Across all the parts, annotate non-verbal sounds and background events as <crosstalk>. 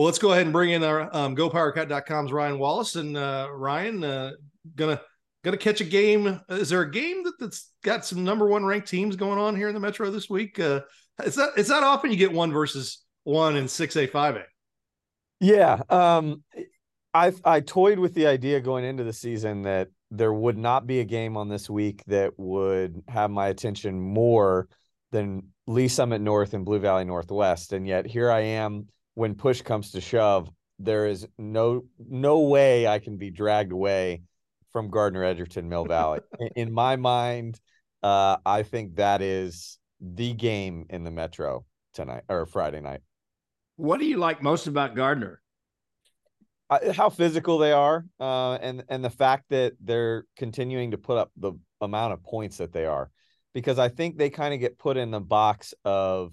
Well, let's go ahead and bring in our um, GoPowercat.com's Ryan Wallace. And uh, Ryan, uh, gonna gonna catch a game. Is there a game that, that's got some number one ranked teams going on here in the Metro this week? Uh, it's not it's not often you get one versus one in six A five A. Yeah, um, I I toyed with the idea going into the season that there would not be a game on this week that would have my attention more than Lee Summit North and Blue Valley Northwest, and yet here I am when push comes to shove, there is no no way I can be dragged away from Gardner Edgerton Mill Valley. in, in, my mind, uh, I think that is the game in the Metro tonight or Friday night. What do you like most about Gardner? Uh, how physical they are, uh, and and the fact that they're continuing to put up the amount of points that they are, because I think they kind of get put in the box of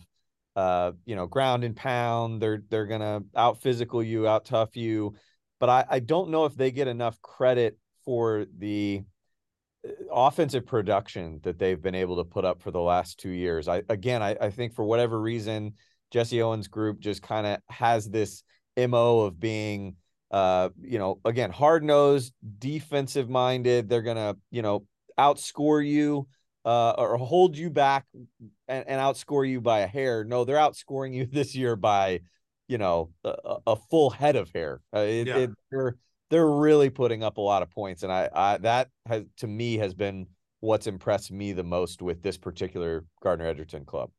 uh, you know, ground and pound. They're they're gonna out physical you, out tough you. But I, I don't know if they get enough credit for the uh, offensive production that they've been able to put up for the last two years. I again I, I think for whatever reason, Jesse Owen's group just kind of has this MO of being uh, you know, again, hard nosed, defensive minded. They're gonna, you know, outscore you uh, or hold you back and, and, outscore you by a hair. No, they're outscoring you <laughs> this year by, you know, a, a full head of hair. Uh, it, yeah. it, they're they're really putting up a lot of points, and I, I that has to me has been what's impressed me the most with this particular Gardner Edgerton club.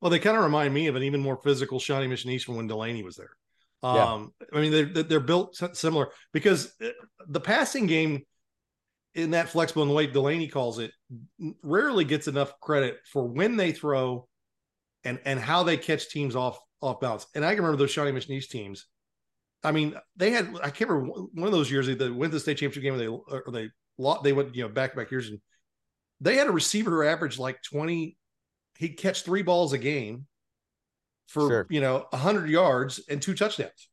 Well, they kind of remind me of an even more physical Shawnee Mission East when Delaney was there. Um, yeah. I mean, they're they're built similar because uh, the passing game in that flexible and the way Delaney calls it, rarely gets enough credit for when they throw and and how they catch teams off off balance. And I can remember those Shawnee East teams. I mean, they had I can't remember one of those years they went to the state championship game. Or they or they lost. They went you know back to back years, and they had a receiver who averaged like twenty. He'd catch three balls a game for sure. you know hundred yards and two touchdowns.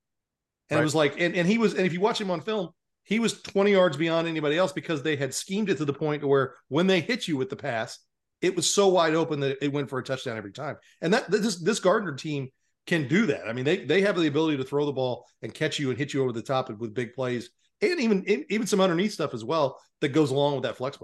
And right. it was like, and, and he was, and if you watch him on film, he was 20 yards beyond anybody else because they had schemed it to the point where when they hit you with the pass, it was so wide open that it went for a touchdown every time. And that this this Gardner team can do that. I mean, they they have the ability to throw the ball and catch you and hit you over the top with big plays and even even some underneath stuff as well that goes along with that flex.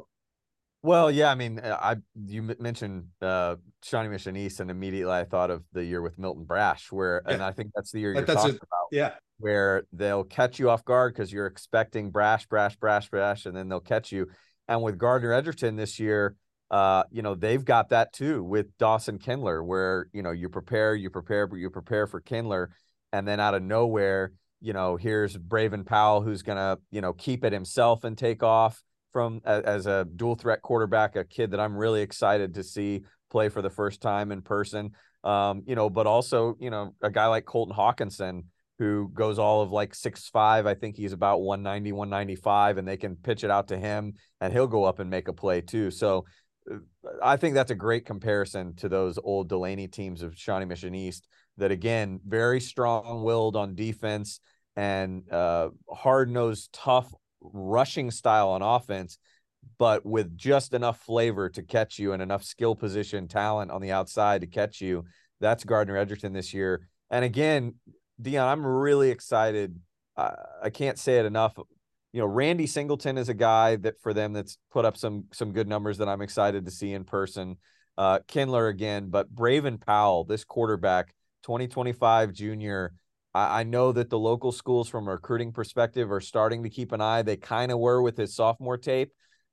Well, yeah, I mean, I you mentioned uh, Shawnee Mission East, and immediately I thought of the year with Milton Brash, where, yeah. and I think that's the year you're that's talking about. Yeah, where they'll catch you off guard because you're expecting brash, brash, brash, brash, and then they'll catch you. And with Gardner Edgerton this year, uh, you know, they've got that too with Dawson Kindler, where, you know, you prepare, you prepare, but you prepare for Kindler. And then out of nowhere, you know, here's Braven Powell, who's going to, you know, keep it himself and take off from as a dual threat quarterback, a kid that I'm really excited to see play for the first time in person. Um, you know, but also, you know, a guy like Colton Hawkinson, who goes all of like six five. I think he's about 190, 195, and they can pitch it out to him and he'll go up and make a play too. So uh, I think that's a great comparison to those old Delaney teams of Shawnee Mission East that again, very strong willed on defense and uh, hard nosed, tough rushing style on offense, but with just enough flavor to catch you and enough skill position talent on the outside to catch you. That's Gardner Edgerton this year. And again, Dion, I'm really excited. Uh, I can't say it enough. You know, Randy Singleton is a guy that for them that's put up some some good numbers that I'm excited to see in person. Uh, Kindler again, but Braven Powell, this quarterback, 2025 junior. I, I know that the local schools, from a recruiting perspective, are starting to keep an eye. They kind of were with his sophomore tape.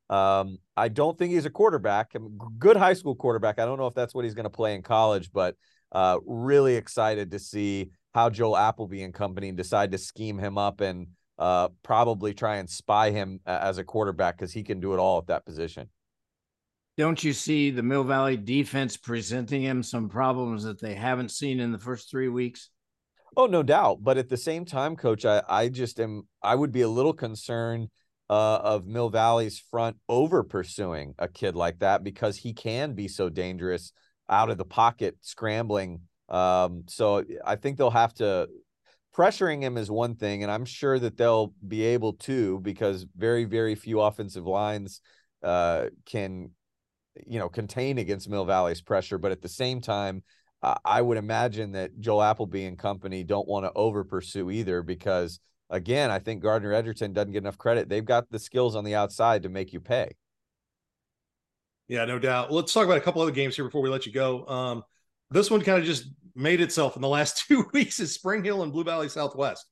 Um, I don't think he's a quarterback. good high school quarterback. I don't know if that's what he's going to play in college, but uh, really excited to see how Joel Appleby and company decide to scheme him up and uh, probably try and spy him as a quarterback because he can do it all at that position. Don't you see the Mill Valley defense presenting him some problems that they haven't seen in the first three weeks? Oh, no doubt. But at the same time, coach, I, I just am I would be a little concerned uh, of Mill Valley's front over pursuing a kid like that because he can be so dangerous out of the pocket, scrambling. Um, so I think they'll have to pressuring him is one thing, and I'm sure that they'll be able to because very, very few offensive lines uh, can, you know, contain against Mill Valley's pressure. But at the same time, uh, I would imagine that Joel Appleby and company don't want to over pursue either because, again, I think Gardner Edgerton doesn't get enough credit. They've got the skills on the outside to make you pay. Yeah, no doubt. Let's talk about a couple other games here before we let you go. Um, this one kind of just made itself in the last <laughs> two weeks is Spring Hill and Blue Valley Southwest.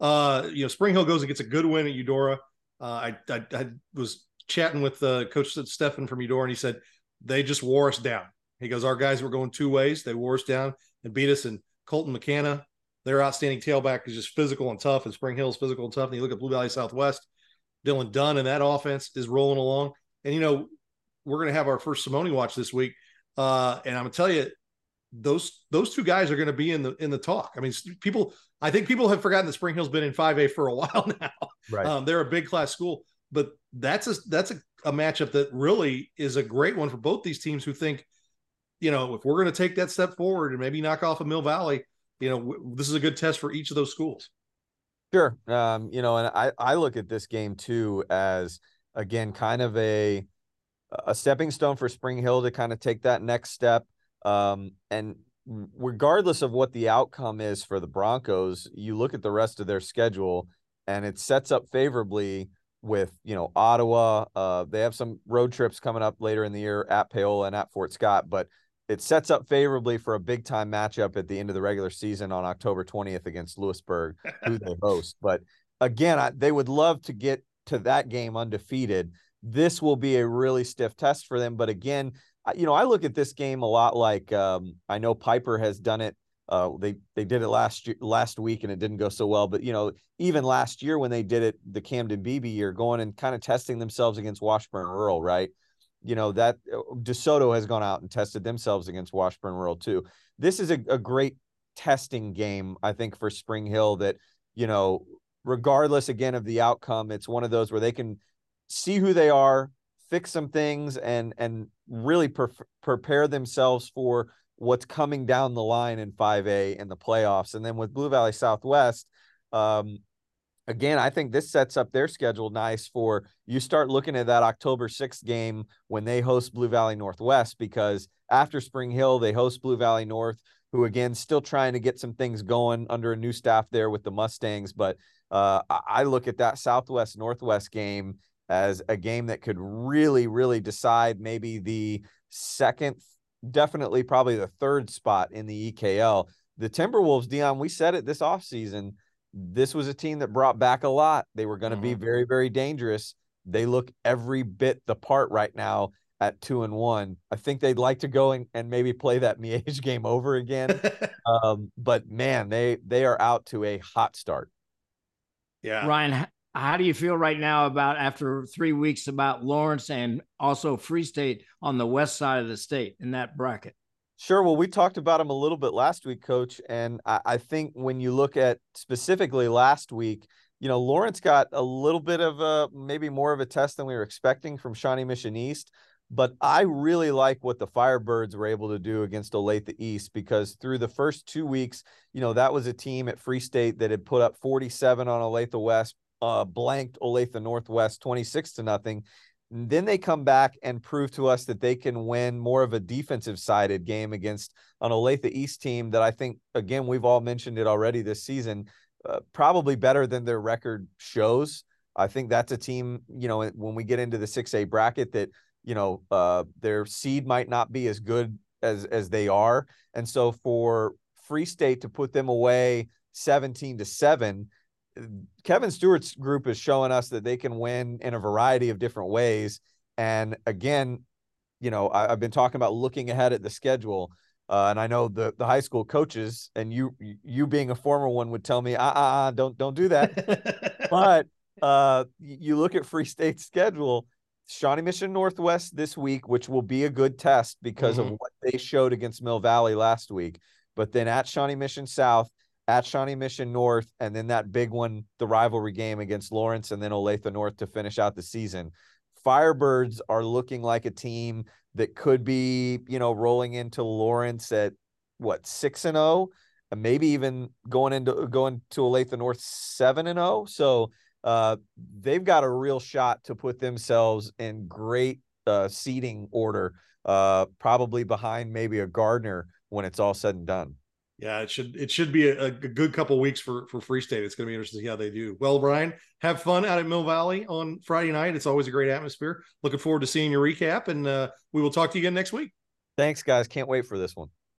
Uh, you know, Spring Hill goes and gets a good win at Eudora. Uh, I, I, I was chatting with uh, Coach Stefan from Eudora, and he said they just wore us down. He goes, our guys were going two ways. They wore us down and beat us. And Colton McKenna, their outstanding tailback, is just physical and tough. And Spring Hill is physical and tough. And you look at Blue Valley Southwest, Dylan Dunn and that offense is rolling along. And you know, we're going to have our first Simone watch this week. Uh, and I'm gonna tell you, those those two guys are going to be in the in the talk. I mean, people. I think people have forgotten that Spring Hill's been in 5A for a <laughs> while now. Right. Um, they're a big class school, but that's a that's a, a matchup that really is a great one for both these teams who think, you know, if we're going to take that step forward and maybe knock off a of Mill Valley, you know, w- this is a good test for each of those schools. Sure. Um, you know, and I I look at this game too as again kind of a a stepping stone for Spring Hill to kind of take that next step. Um, and regardless of what the outcome is for the Broncos, you look at the rest of their schedule and it sets up favorably with, you know, Ottawa. Uh, they have some road trips coming up later in the year at Paola and at Fort Scott, but it sets up favorably for a big time matchup at the end of the regular season on October 20th against Louisburg, who they <laughs> host. But again, I, they would love to get to that game undefeated. This will be a really stiff test for them. But again, you know, I look at this game a lot like um, I know Piper has done it. Uh, they they did it last year, last week and it didn't go so well. But you know, even last year when they did it, the Camden Beebe year, going and kind of testing themselves against Washburn Rural, right? You know that uh, DeSoto has gone out and tested themselves against Washburn Rural too. This is a, a great testing game, I think, for Spring Hill. That you know, regardless again of the outcome, it's one of those where they can see who they are, fix some things and and really pre- prepare themselves for what's coming down the line in 5A in the playoffs. And then with Blue Valley Southwest, um, again, I think this sets up their schedule nice for you start looking at that October 6th game when they host Blue Valley Northwest because after Spring Hill, they host Blue Valley North, who again still trying to get some things going under a new staff there with the Mustangs. But uh, I look at that Southwest Northwest game as a game that could really, really decide maybe the second, definitely probably the third spot in the EKL. The Timberwolves, Dion, we said it this offseason. This was a team that brought back a lot. They were going to mm-hmm. be very, very dangerous. They look every bit the part right now at two and one. I think they'd like to go and, and maybe play that Miege <laughs> game over again. <laughs> um, but man, they they are out to a hot start. Yeah. Ryan, how do you feel right now about after three weeks about Lawrence and also Free State on the west side of the state in that bracket? Sure. Well, we talked about them a little bit last week, Coach, and I, I think when you look at specifically last week, you know, Lawrence got a little bit of a maybe more of a test than we were expecting from Shawnee Mission East. But I really like what the Firebirds were able to do against Olathe East because through the first two weeks, you know, that was a team at Free State that had put up 47 on Olathe West, uh, blanked Olathe Northwest 26 to nothing. Then they come back and prove to us that they can win more of a defensive sided game against an Olathe East team that I think, again, we've all mentioned it already this season, uh, probably better than their record shows. I think that's a team, you know, when we get into the 6A bracket that, you know, uh, their seed might not be as good as as they are. And so for Free State to put them away 17 to 7, Kevin Stewart's group is showing us that they can win in a variety of different ways. And again, you know, I, have been talking about looking ahead at the schedule. Uh, and I know the the high school coaches and you you being a former one would tell me, ah, ah, ah don't don't do that. <laughs> but uh, you look at Free State's schedule, Shawnee Mission Northwest this week, which will be a good test because mm-hmm. of what they showed against Mill Valley last week. But then at Shawnee Mission South, at Shawnee Mission North, and then that big one, the rivalry game against Lawrence and then Olathe North to finish out the season. Firebirds are looking like a team that could be, you know, rolling into Lawrence at what six and zero, oh, and maybe even going into going to Olathe North seven and zero. Oh. So uh, they've got a real shot to put themselves in great uh, seating order, uh, probably behind maybe a Gardner when it's all said and done. Yeah, it should it should be a, a good couple weeks for for Free State. It's going to be interesting to see how they do. Well, Brian, have fun out at Mill Valley on Friday night. It's always a great atmosphere. Looking forward to seeing your recap, and uh, we will talk to you again next week. Thanks, guys. Can't wait for this one.